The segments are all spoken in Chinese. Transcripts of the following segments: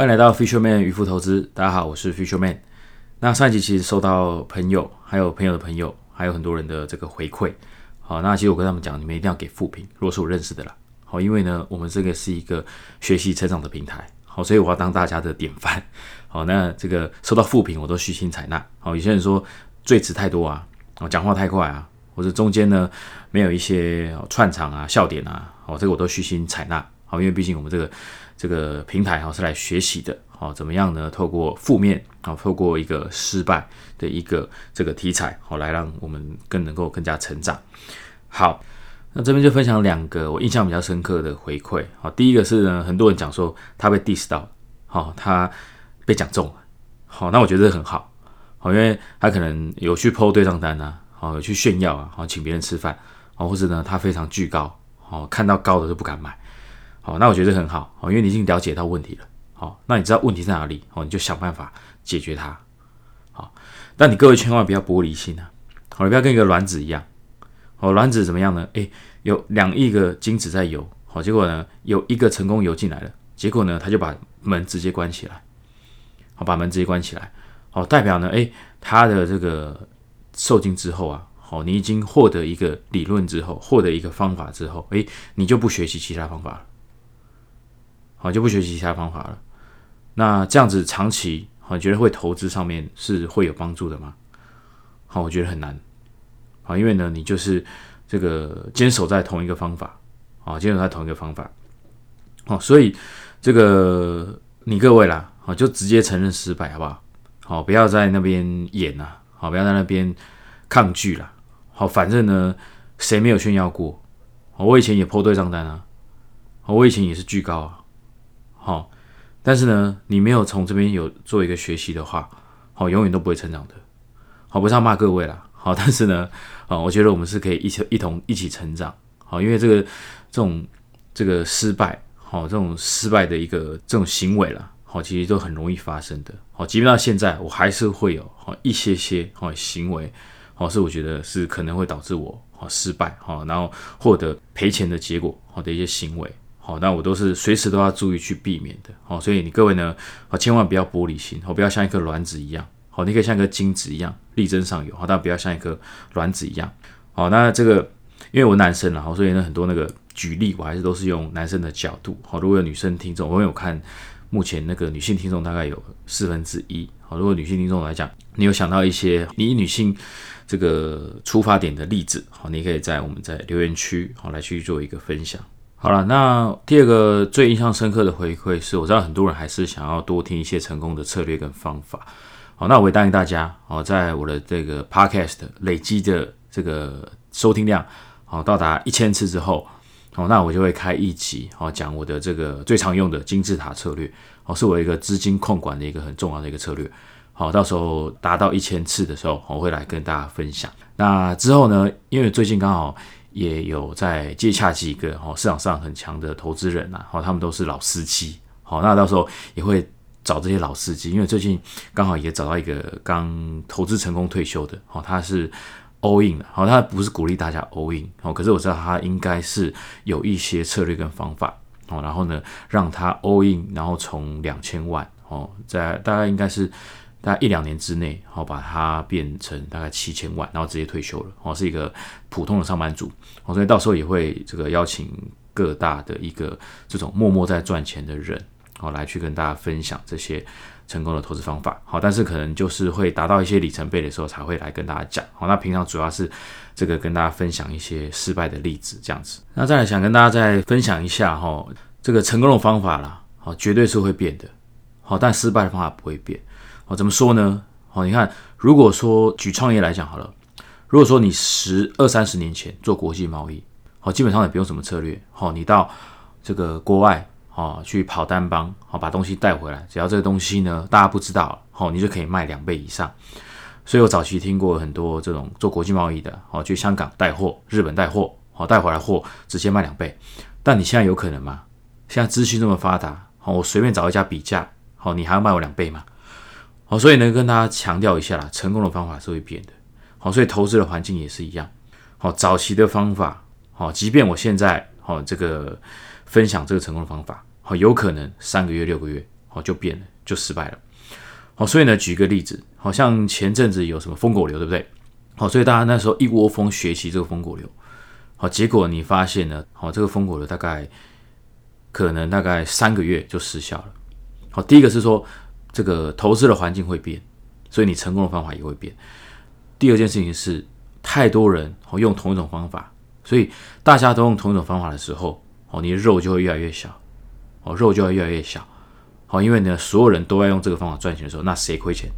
欢迎来到 Fisherman 渔夫投资，大家好，我是 Fisherman。那上一集其实收到朋友，还有朋友的朋友，还有很多人的这个回馈。好，那其实我跟他们讲，你们一定要给负评，如果是我认识的啦。好，因为呢，我们这个是一个学习成长的平台。好，所以我要当大家的典范。好，那这个收到负评，我都虚心采纳。好，有些人说赘词太多啊，哦，讲话太快啊，或者中间呢没有一些串场啊、笑点啊，好，这个我都虚心采纳。好，因为毕竟我们这个这个平台哈是来学习的。好，怎么样呢？透过负面啊，透过一个失败的一个这个题材，好，来让我们更能够更加成长。好。那这边就分享两个我印象比较深刻的回馈。好，第一个是呢，很多人讲说他被 diss 到，好，他被讲中了。好，那我觉得很好，好，因为他可能有去 PO 对账单啊，好，有去炫耀啊，好，请别人吃饭，好，或者呢，他非常巨高，好，看到高的就不敢买。好，那我觉得很好，好，因为你已经了解到问题了，好，那你知道问题在哪里，好，你就想办法解决它。好，但你各位千万不要玻璃心啊，好，你不要跟一个卵子一样。哦，卵子怎么样呢？诶，有两亿个精子在游，好，结果呢，有一个成功游进来了，结果呢，他就把门直接关起来，好，把门直接关起来，好，代表呢，诶，他的这个受精之后啊，好，你已经获得一个理论之后，获得一个方法之后，诶，你就不学习其他方法了，好，就不学习其他方法了。那这样子长期，好，你觉得会投资上面是会有帮助的吗？好，我觉得很难。啊，因为呢，你就是这个坚守在同一个方法，啊，坚守在同一个方法，好，所以这个你各位啦，好，就直接承认失败，好不好？好，不要在那边演呐，好，不要在那边抗拒啦，好，反正呢，谁没有炫耀过？我以前也破对账单啊，我以前也是巨高啊，好，但是呢，你没有从这边有做一个学习的话，好，永远都不会成长的，好，不是要骂各位啦。好，但是呢，啊，我觉得我们是可以一起一同一起成长，好，因为这个这种这个失败，好，这种失败的一个这种行为了，好，其实都很容易发生的，好，即便到现在，我还是会有好一些些好行为，好，是我觉得是可能会导致我好失败，好，然后获得赔钱的结果，好的一些行为，好，那我都是随时都要注意去避免的，好，所以你各位呢，好，千万不要玻璃心，好，不要像一颗卵子一样。好，你可以像一个精子一样力争上游，好，但不要像一颗卵子一样。好，那这个因为我男生了，好，所以呢很多那个举例，我还是都是用男生的角度。好，如果有女生听众，我有看，目前那个女性听众大概有四分之一。好，如果女性听众来讲，你有想到一些你女性这个出发点的例子，好，你可以在我们在留言区好来去做一个分享。好了，那第二个最印象深刻的回馈是，我知道很多人还是想要多听一些成功的策略跟方法。好，那我也答应大家，哦，在我的这个 podcast 累积的这个收听量，好到达一千次之后，好，那我就会开一集，好讲我的这个最常用的金字塔策略，好，是我一个资金控管的一个很重要的一个策略，好，到时候达到一千次的时候，我会来跟大家分享。那之后呢，因为最近刚好也有在接洽几个，哦，市场上很强的投资人呐，好，他们都是老司机，好，那到时候也会。找这些老司机，因为最近刚好也找到一个刚投资成功退休的，哦，他是 all in 的，好，他不是鼓励大家 all in，哦，可是我知道他应该是有一些策略跟方法，哦，然后呢，让他 all in，然后从两千万，哦，在大概应该是大概一两年之内，好，把它变成大概七千万，然后直接退休了，哦，是一个普通的上班族，哦，所以到时候也会这个邀请各大的一个这种默默在赚钱的人。哦，来去跟大家分享这些成功的投资方法。好，但是可能就是会达到一些里程碑的时候才会来跟大家讲。好，那平常主要是这个跟大家分享一些失败的例子这样子。那再来想跟大家再分享一下哈，这个成功的方法啦，好，绝对是会变的。好，但失败的方法不会变。哦，怎么说呢？好，你看，如果说举创业来讲好了，如果说你十二三十年前做国际贸易，好，基本上也不用什么策略。好，你到这个国外。哦，去跑单帮，好把东西带回来。只要这个东西呢，大家不知道，好你就可以卖两倍以上。所以我早期听过很多这种做国际贸易的，好去香港带货、日本带货，好带回来货直接卖两倍。但你现在有可能吗？现在资讯这么发达，好我随便找一家比价，好你还要卖我两倍吗？好，所以呢跟大家强调一下啦，成功的方法是会变的。好，所以投资的环境也是一样。好，早期的方法，好，即便我现在，好这个。分享这个成功的方法，好，有可能三个月、六个月，好就变了，就失败了。好，所以呢，举个例子，好像前阵子有什么疯狗流，对不对？好，所以大家那时候一窝蜂学习这个疯狗流，好，结果你发现呢，好，这个疯狗流大概可能大概三个月就失效了。好，第一个是说这个投资的环境会变，所以你成功的方法也会变。第二件事情是太多人哦用同一种方法，所以大家都用同一种方法的时候，哦，你的肉就会越来越小，哦，肉就会越来越小。好，因为呢，所有人都在用这个方法赚钱的时候，那谁亏钱？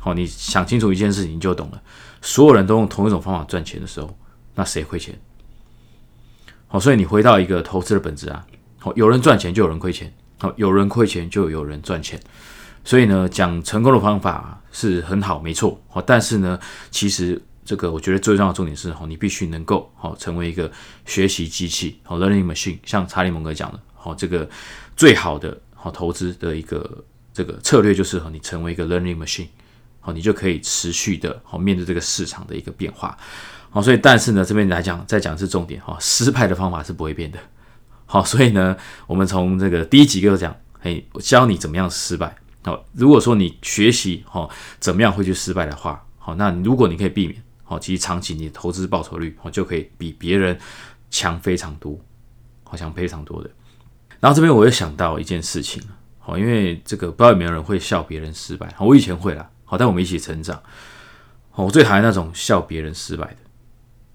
好，你想清楚一件事情，你就懂了。所有人都用同一种方法赚钱的时候，那谁亏钱？好，所以你回到一个投资的本质啊。好，有人赚钱就有人亏钱，好，有人亏钱就有人赚钱。所以呢，讲成功的方法是很好，没错。好，但是呢，其实这个我觉得最重要的重点是，好，你必须能够好成为一个学习机器，好，learning machine。像查理蒙格讲的，好，这个最好的。好，投资的一个这个策略就是和你成为一个 learning machine，好，你就可以持续的好面对这个市场的一个变化。好，所以但是呢，这边来讲再讲是重点哈，失败的方法是不会变的。好，所以呢，我们从这个第一集就讲，嘿，我教你怎么样失败。好，如果说你学习哈怎么样会去失败的话，好，那如果你可以避免，好，其实长期你的投资报酬率好就可以比别人强非常多，好像非常多的。然后这边我又想到一件事情，好，因为这个不知道有没有人会笑别人失败，我以前会啦，好，但我们一起成长，好，我最讨厌那种笑别人失败的，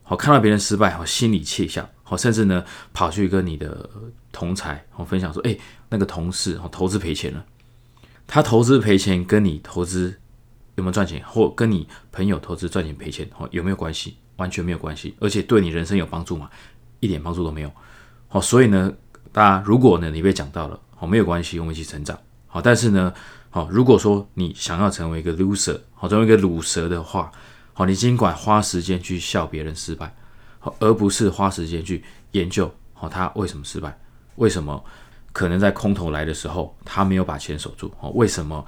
好，看到别人失败，好，心里窃笑，好，甚至呢跑去跟你的同才，好，分享说，哎，那个同事，好，投资赔钱了，他投资赔钱跟你投资有没有赚钱，或跟你朋友投资赚钱赔钱，好，有没有关系？完全没有关系，而且对你人生有帮助吗？一点帮助都没有，好，所以呢。大家，如果呢你被讲到了，好没有关系，我们一起成长，好。但是呢，好，如果说你想要成为一个 loser，好，成为一个卤蛇的话，好，你尽管花时间去笑别人失败，而不是花时间去研究，好，他为什么失败？为什么可能在空头来的时候他没有把钱守住？好，为什么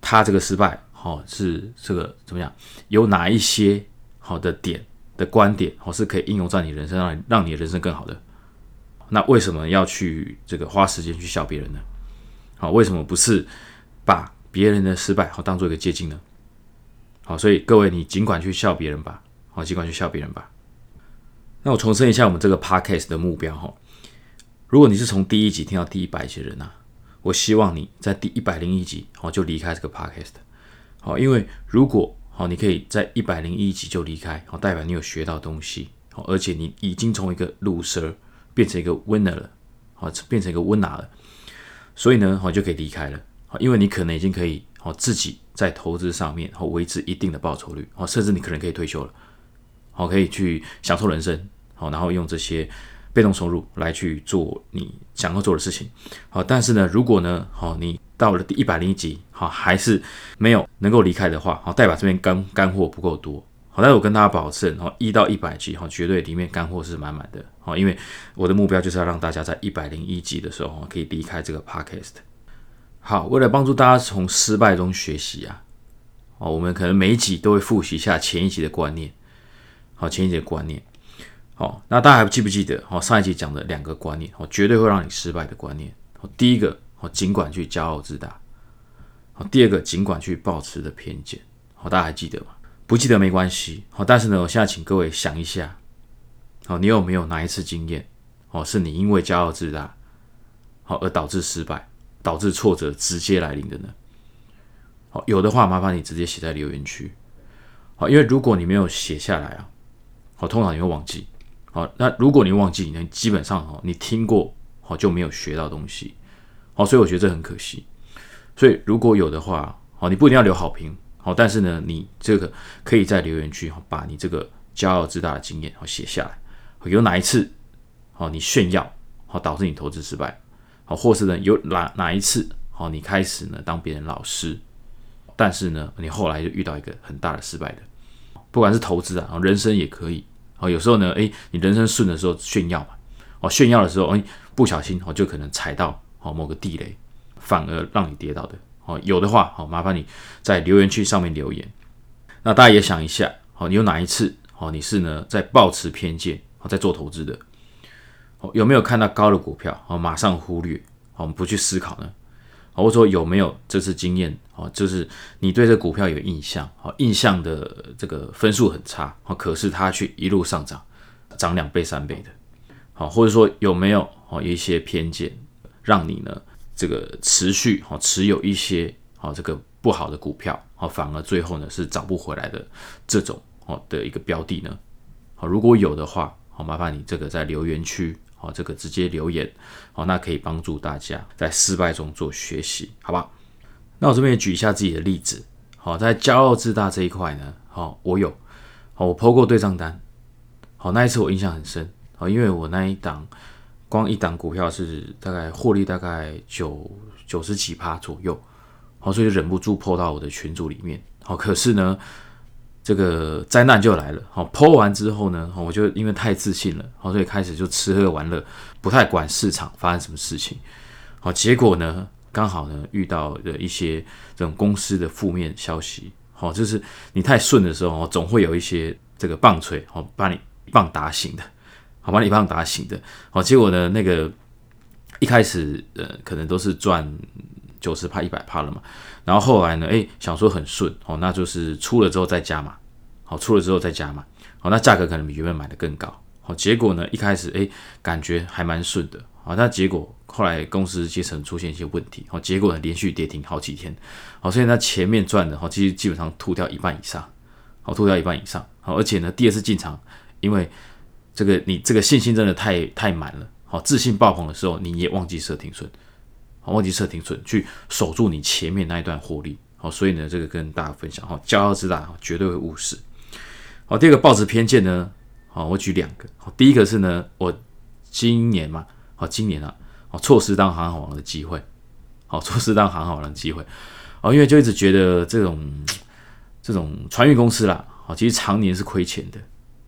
他这个失败？好，是这个怎么样？有哪一些好的点的观点，好是可以应用在你人生上，让你人生更好的？那为什么要去这个花时间去笑别人呢？好，为什么不是把别人的失败好当做一个借鉴呢？好，所以各位你尽管去笑别人吧，好，尽管去笑别人吧。那我重申一下我们这个 podcast 的目标哈，如果你是从第一集听到第一百集的人呐，我希望你在第一百零一集好就离开这个 podcast，好，因为如果好你可以在一百零一集就离开，好代表你有学到东西，好，而且你已经从一个 loser。变成一个 winner 了，好，变成一个 winner 了，所以呢，好就可以离开了，好，因为你可能已经可以好自己在投资上面好维持一定的报酬率，好，甚至你可能可以退休了，好，可以去享受人生，好，然后用这些被动收入来去做你想要做的事情，好，但是呢，如果呢，好，你到了第一百零一集，好，还是没有能够离开的话，好，代表这边干干货不够多。好，但是我跟大家保证，哦，一到一百集，哈，绝对里面干货是满满的，好，因为我的目标就是要让大家在一百零一集的时候，可以离开这个 podcast。好，为了帮助大家从失败中学习啊，哦，我们可能每一集都会复习一下前一集的观念，好，前一集的观念，好，那大家还记不记得，哦，上一集讲的两个观念，哦，绝对会让你失败的观念，哦，第一个，哦，尽管去骄傲自大，好，第二个，尽管去保持的偏见，好，大家还记得吗？不记得没关系，好，但是呢，我现在请各位想一下，好，你有没有哪一次经验，哦，是你因为骄傲自大，好而导致失败，导致挫折直接来临的呢？好，有的话，麻烦你直接写在留言区，好，因为如果你没有写下来啊，好，通常你会忘记，好，那如果你忘记，那基本上哦，你听过，好就没有学到东西，好，所以我觉得这很可惜，所以如果有的话，好，你不一定要留好评。好，但是呢，你这个可以在留言区把你这个骄傲自大的经验好写下来。有哪一次好你炫耀好导致你投资失败？好，或是呢有哪哪一次好你开始呢当别人老师，但是呢你后来就遇到一个很大的失败的，不管是投资啊，人生也可以。哦，有时候呢，诶，你人生顺的时候炫耀嘛，哦，炫耀的时候，诶，不小心哦就可能踩到哦某个地雷，反而让你跌倒的。哦，有的话，好，麻烦你在留言区上面留言。那大家也想一下，好，你有哪一次，好，你是呢在抱持偏见，哦，在做投资的，哦，有没有看到高的股票，好，马上忽略，好，我们不去思考呢？或者说有没有这次经验哦，就是你对这股票有印象，哦，印象的这个分数很差，哦，可是它却一路上涨，涨两倍三倍的，好，或者说有没有哦一些偏见，让你呢这个持续哦持有一些哦这个不好的股票，哦，反而最后呢是找不回来的这种哦的一个标的呢，好，如果有的话，好，麻烦你这个在留言区。好，这个直接留言，好，那可以帮助大家在失败中做学习，好吧？那我这边也举一下自己的例子，好，在骄傲自大这一块呢，好，我有，好，我抛过对账单，好，那一次我印象很深，好，因为我那一档光一档股票是大概获利大概九九十几趴左右，好，所以忍不住抛到我的群组里面，好，可是呢。这个灾难就来了，好抛完之后呢，我就因为太自信了，好所以开始就吃喝玩乐，不太管市场发生什么事情，好结果呢，刚好呢遇到的一些这种公司的负面消息，好就是你太顺的时候，总会有一些这个棒槌，好把你一棒打醒的，好把你一棒打醒的，好结果呢那个一开始呃可能都是赚。九十帕一百帕了嘛，然后后来呢，哎，想说很顺哦，那就是出了之后再加嘛，好，出了之后再加嘛，好，那价格可能比原本买的更高，好，结果呢，一开始哎，感觉还蛮顺的，好，那结果后来公司阶层出现一些问题，好，结果呢连续跌停好几天，好，所以呢前面赚的，好，其实基本上吐掉一半以上，好，吐掉一半以上，好，而且呢第二次进场，因为这个你这个信心真的太太满了，好，自信爆棚的时候你也忘记设停损。好，忘记设停损，去守住你前面那一段获利。好，所以呢，这个跟大家分享哈，骄傲自大绝对会误事。好，第二个报纸偏见呢，好，我举两个。好，第一个是呢，我今年嘛，好，今年啊，好，错失当航海王的机会。好，错失当航海王的机会。哦，因为就一直觉得这种 这种船运公司啦，好，其实常年是亏钱的。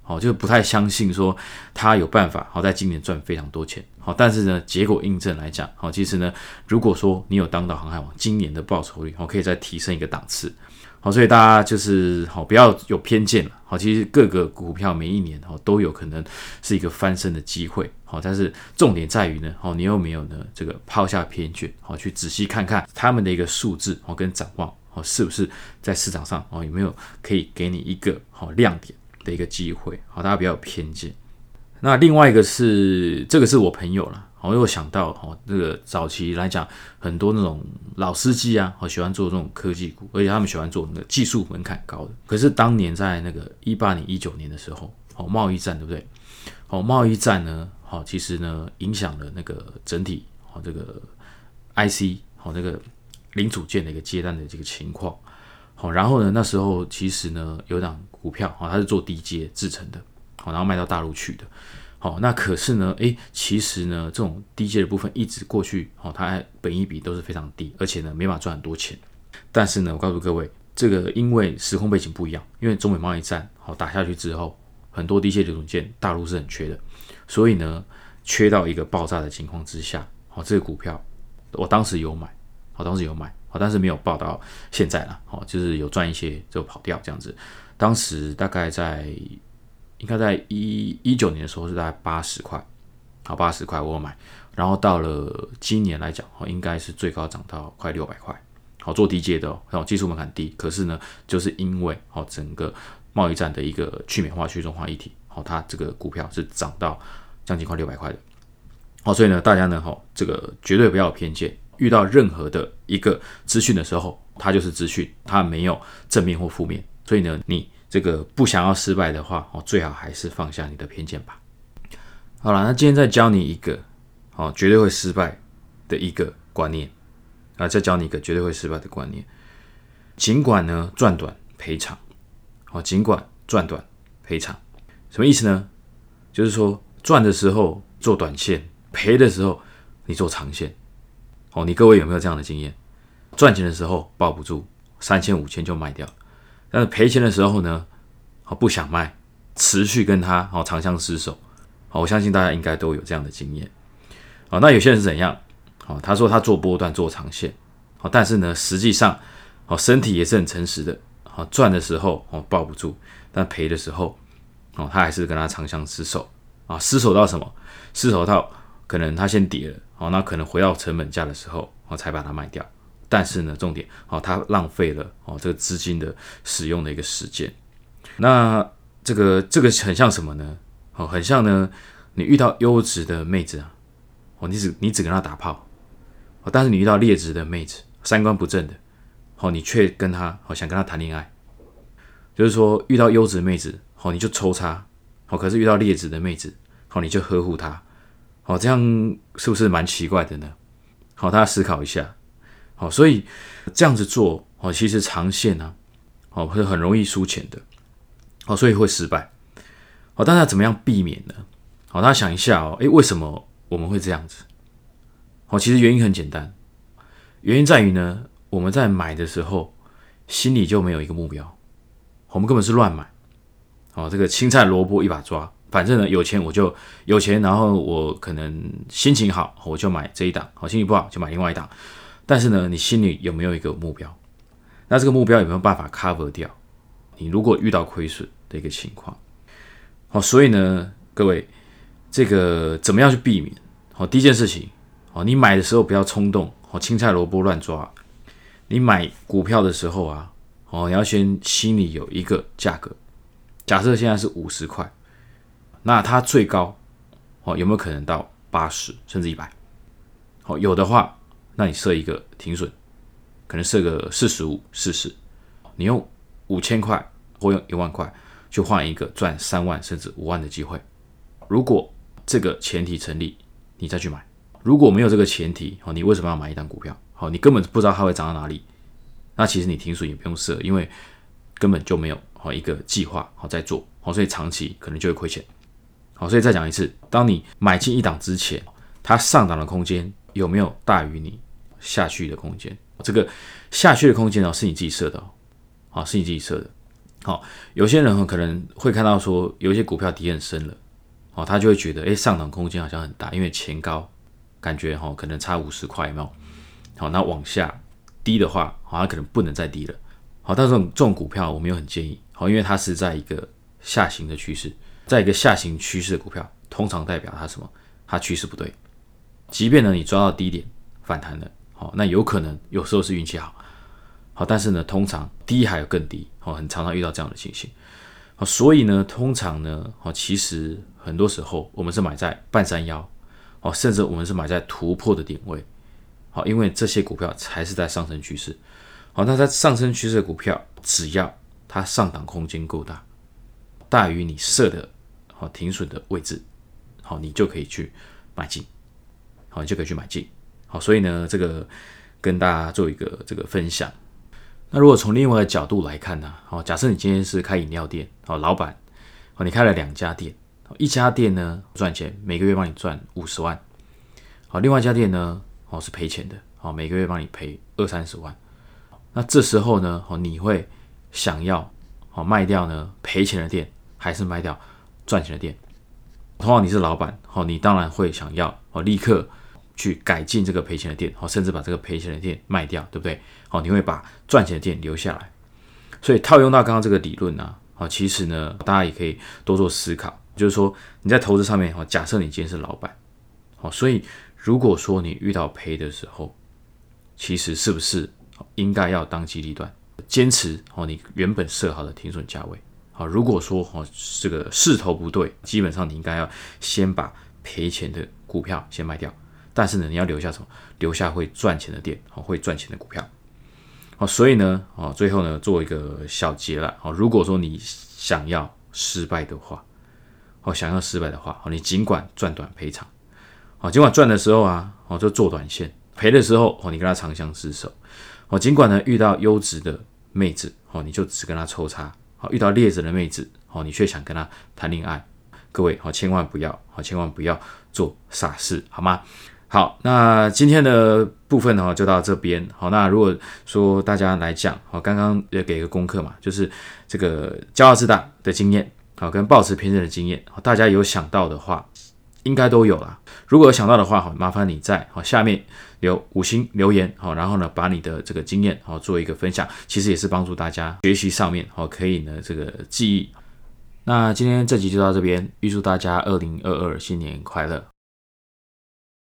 好，就是不太相信说他有办法好在今年赚非常多钱。好，但是呢，结果印证来讲，好，其实呢，如果说你有当到航海王，今年的报酬率好可以再提升一个档次。好，所以大家就是好不要有偏见了。好，其实各个股票每一年哦都有可能是一个翻身的机会。好，但是重点在于呢，好你有没有呢这个抛下偏见，好去仔细看看他们的一个数字，好跟展望，好是不是在市场上哦有没有可以给你一个好亮点。的一个机会，好，大家不要有偏见。那另外一个是，这个是我朋友了，我又想到，哦，这个早期来讲，很多那种老司机啊，好喜欢做这种科技股，而且他们喜欢做那个技术门槛高的。可是当年在那个一八年、一九年的时候，哦贸易战，对不对？哦贸易战呢，好其实呢影响了那个整体，好这个 IC，好这个零组件的一个接单的这个情况。好，然后呢？那时候其实呢，有档股票啊，它是做低阶制成的，好，然后卖到大陆去的。好，那可是呢，诶，其实呢，这种低阶的部分一直过去，好，它本一比都是非常低，而且呢，没法赚很多钱。但是呢，我告诉各位，这个因为时空背景不一样，因为中美贸易战好打下去之后，很多低阶零组件大陆是很缺的，所以呢，缺到一个爆炸的情况之下，好，这个股票我当时有买，我当时有买。好，但是没有报到现在了。好，就是有赚一些就跑掉这样子。当时大概在应该在一一九年的时候是大概八十块，好八十块我买。然后到了今年来讲，哦，应该是最高涨到快六百块。好，做低阶的哦，技术门槛低，可是呢，就是因为哦整个贸易战的一个去美化、去中化一体，好，它这个股票是涨到将近快六百块的。好，所以呢，大家呢，哈，这个绝对不要有偏见。遇到任何的一个资讯的时候，它就是资讯，它没有正面或负面。所以呢，你这个不想要失败的话，哦，最好还是放下你的偏见吧。好了，那今天再教你一个，哦，绝对会失败的一个观念啊，再教你一个绝对会失败的观念。尽管呢赚短赔长，哦，尽管赚短赔长，什么意思呢？就是说赚的时候做短线，赔的时候你做长线。哦，你各位有没有这样的经验？赚钱的时候抱不住，三千五千就卖掉；但是赔钱的时候呢，哦不想卖，持续跟他哦长相厮守。好，我相信大家应该都有这样的经验。好，那有些人是怎样？好，他说他做波段做长线，好，但是呢，实际上哦身体也是很诚实的。好，赚的时候哦抱不住，但赔的时候哦他还是跟他长相厮守啊，厮守到什么？厮守到可能他先跌了。哦，那可能回到成本价的时候，哦，才把它卖掉。但是呢，重点，哦，它浪费了哦这个资金的使用的一个时间。那这个这个很像什么呢？哦，很像呢，你遇到优质的妹子啊，哦，你只你只跟她打炮，哦，但是你遇到劣质的妹子，三观不正的，哦，你却跟她，哦，想跟她谈恋爱，就是说遇到优质妹子，哦，你就抽插，哦，可是遇到劣质的妹子，哦，你就呵护她。好，这样是不是蛮奇怪的呢？好，大家思考一下。好，所以这样子做，哦，其实长线呢，哦，会很容易输钱的。好，所以会失败。好，大家怎么样避免呢？好，大家想一下哦，诶，为什么我们会这样子？好，其实原因很简单，原因在于呢，我们在买的时候心里就没有一个目标，我们根本是乱买。好，这个青菜萝卜一把抓。反正呢，有钱我就有钱，然后我可能心情好，我就买这一档；好，心情不好就买另外一档。但是呢，你心里有没有一个目标？那这个目标有没有办法 cover 掉你如果遇到亏损的一个情况？好，所以呢，各位，这个怎么样去避免？好，第一件事情，好，你买的时候不要冲动，好，青菜萝卜乱抓。你买股票的时候啊，哦，你要先心里有一个价格，假设现在是五十块。那它最高哦，有没有可能到八十甚至一百？好，有的话，那你设一个停损，可能设个四十五、四十，你用五千块或用一万块去换一个赚三万甚至五万的机会。如果这个前提成立，你再去买；如果没有这个前提，哦，你为什么要买一单股票？好，你根本不知道它会涨到哪里，那其实你停损也不用设，因为根本就没有好一个计划好在做，好，所以长期可能就会亏钱。好，所以再讲一次，当你买进一档之前，它上涨的空间有没有大于你下去的空间？这个下去的空间呢，是你自己设的，好，是你自己设的。好，有些人可能会看到说，有一些股票底很深了，哦，他就会觉得，哎，上涨空间好像很大，因为前高感觉哈，可能差五十块，有没有？好，那往下低的话，好像可能不能再低了。好，但这种这种股票我没有很建议，好，因为它是在一个下行的趋势。在一个下行趋势的股票，通常代表它什么？它趋势不对。即便呢你抓到低点反弹了，好，那有可能有时候是运气好，好，但是呢通常低还有更低，好，很常常遇到这样的情形，好，所以呢通常呢，好，其实很多时候我们是买在半山腰，哦，甚至我们是买在突破的点位，好，因为这些股票才是在上升趋势，好，那在上升趋势的股票，只要它上档空间够大，大于你设的。好停损的位置，好，你就可以去买进，好，你就可以去买进，好，所以呢，这个跟大家做一个这个分享。那如果从另外的角度来看呢，好，假设你今天是开饮料店，好，老板，好，你开了两家店，一家店呢赚钱，每个月帮你赚五十万，好，另外一家店呢，哦是赔钱的，好，每个月帮你赔二三十万，那这时候呢，哦，你会想要好卖掉呢赔钱的店，还是卖掉？赚钱的店，同样你是老板，好，你当然会想要哦，立刻去改进这个赔钱的店，好，甚至把这个赔钱的店卖掉，对不对？好，你会把赚钱的店留下来。所以套用到刚刚这个理论呢，好，其实呢，大家也可以多做思考，就是说你在投资上面，哈，假设你今天是老板，好，所以如果说你遇到赔的时候，其实是不是应该要当机立断，坚持哦你原本设好的停损价位？好，如果说哦这个势头不对，基本上你应该要先把赔钱的股票先卖掉，但是呢，你要留下什么？留下会赚钱的店，好，会赚钱的股票。好，所以呢，哦，最后呢，做一个小结了。好，如果说你想要失败的话，哦，想要失败的话，哦，你尽管赚短赔长，哦，尽管赚的时候啊，哦，就做短线；赔的时候，哦，你跟他长相厮守。哦，尽管呢遇到优质的妹子，哦，你就只跟他抽插。好，遇到劣质的妹子，好，你却想跟她谈恋爱，各位好，千万不要，好，千万不要做傻事，好吗？好，那今天的部分呢，就到这边。好，那如果说大家来讲，好，刚刚也给一个功课嘛，就是这个骄傲自大的经验，好，跟保持偏见的经验，好，大家有想到的话。应该都有了。如果有想到的话，好，麻烦你在好下面留五星留言，好，然后呢，把你的这个经验好做一个分享，其实也是帮助大家学习上面好可以呢这个记忆。那今天这集就到这边，预祝大家二零二二新年快乐。